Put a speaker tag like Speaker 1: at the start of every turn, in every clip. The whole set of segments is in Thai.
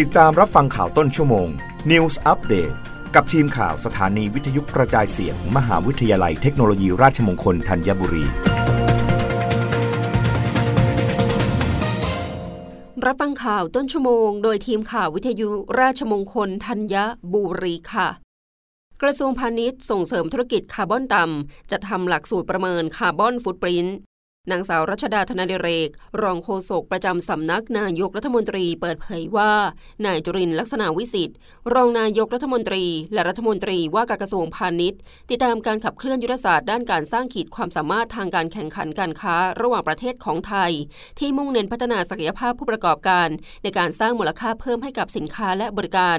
Speaker 1: ติดตามรับฟังข่าวต้นชั่วโมง News Update กับทีมข่าวสถานีวิทยุกระจายเสียงมมหาวิทยาลัยเทคโนโลยีราชมงคลธัญบุรี
Speaker 2: รับฟังข่าวต้นชั่วโมง โดยทีมข่าววิทยุราชมงคลธัญบุรีค่ะกระทรวงพาณิชย์ส่งเสริมธุรกิจคาร์บอนต่ำจะทำหลักสูตรประเมินคาร์บอนฟุตปรินต์ นางสาวรัชดาธนาเดเรก รองโฆษกประจำสำนักนายกรัฐมนตรีเปิดเผยว่า นายจุรินทร์ ลักษณวิศิษฏ์ รองนายกรัฐมนตรี และรัฐมนตรีว่าการกระทรวงพาณิชย์ ติดตามการขับเคลื่อนยุทธศาสตร์ด้านการสร้างขีดความสามารถทางการแข่งขันการค้าระหว่างประเทศของไทย ที่มุ่งเน้นพัฒนาศักยภาพผู้ประกอบการ ในการสร้างมูลค่าเพิ่มให้กับสินค้าและบริการ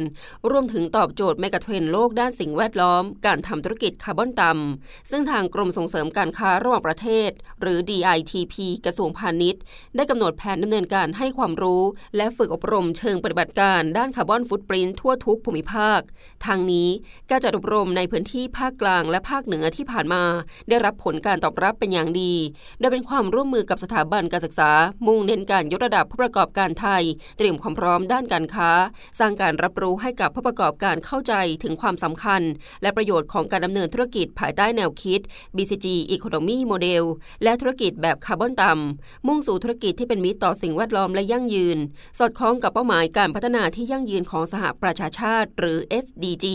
Speaker 2: รวมถึงตอบโจทย์ megatrend โลกด้านสิ่งแวดล้อม การทำธุรกิจคาร์บอนต่ำซึ่งทางกรมส่งเสริมการค้าระหว่างประเทศ หรือ ITP กระทรวงพาณิชย์ ได้กำหนดแผนดำเนินการให้ความรู้ และฝึกอบรมเชิงปฏิบัติการด้านคาร์บอนฟุตปรินท์ทั่วทุกภูมิภาค ทางนี้การจัดอบรมในพื้นที่ภาคกลางและภาคเหนือที่ผ่านมา ได้รับผลการตอบรับเป็นอย่างดี โดยเป็นความร่วมมือกับสถาบันการศึกษา มุ่งเน้นการยกระดับผู้ประกอบการไทย เตรียมความพร้อมด้านการค้า สร้างการรับรู้ให้กับผู้ประกอบการเข้าใจถึงความสำคัญ และประโยชน์ของการดำเนินธุรกิจภายใต้แนวคิด BCG Economy Model และธุรกิจแบบคาร์บอนต่ำมุ่งสู่ธุรกิจที่เป็นมิตรต่อสิ่งแวดล้อมและยั่งยืน สอดคล้องกับเป้าหมายการพัฒนาที่ยั่งยืนของสหประชาชาติ หรือ SDG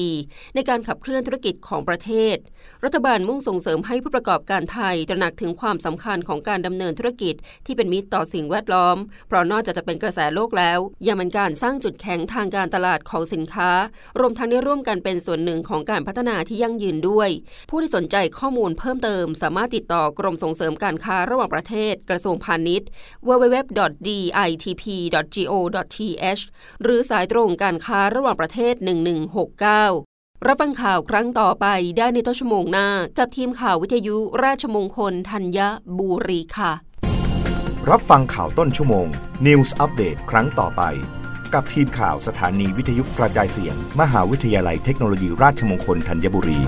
Speaker 2: ในการขับเคลื่อนธุรกิจของประเทศ รัฐบาลมุ่งส่งเสริมให้ผู้ประกอบการไทยตระหนักถึงความสำคัญของการดำเนินธุรกิจที่เป็นมิตรต่อสิ่งแวดล้อม เพราะนอกจากจะเป็นกระแสโลกแล้ว ยังเป็นการสร้างจุดแข็งทางการตลาดของสินค้า รวมทั้งได้ร่วมกันเป็นส่วนหนึ่งของการพัฒนาที่ยั่งยืนด้วย ผู้ที่สนใจข้อมูลเพิ่มเติม สามารถติดต่อกรมส่งเสริมการค้าระหว่างประเทศกระทรวงพาณิชย์ www.ditp.go.th หรือสายตรงการค้าระหว่างประเทศ 1169 รับฟังข่าวครั้งต่อไปได้ในต้นชั่วโมงหน้า กับทีมข่าววิทยุราชมงคลธัญบุรีค่ะ
Speaker 1: รับฟังข่าวต้นชั่วโมง News อัปเดตครั้งต่อไป กับทีมข่าวสถานีวิทยุกระจายเสียง มหาวิทยาลัยเทคโนโลยีราชมงคลธัญบุรี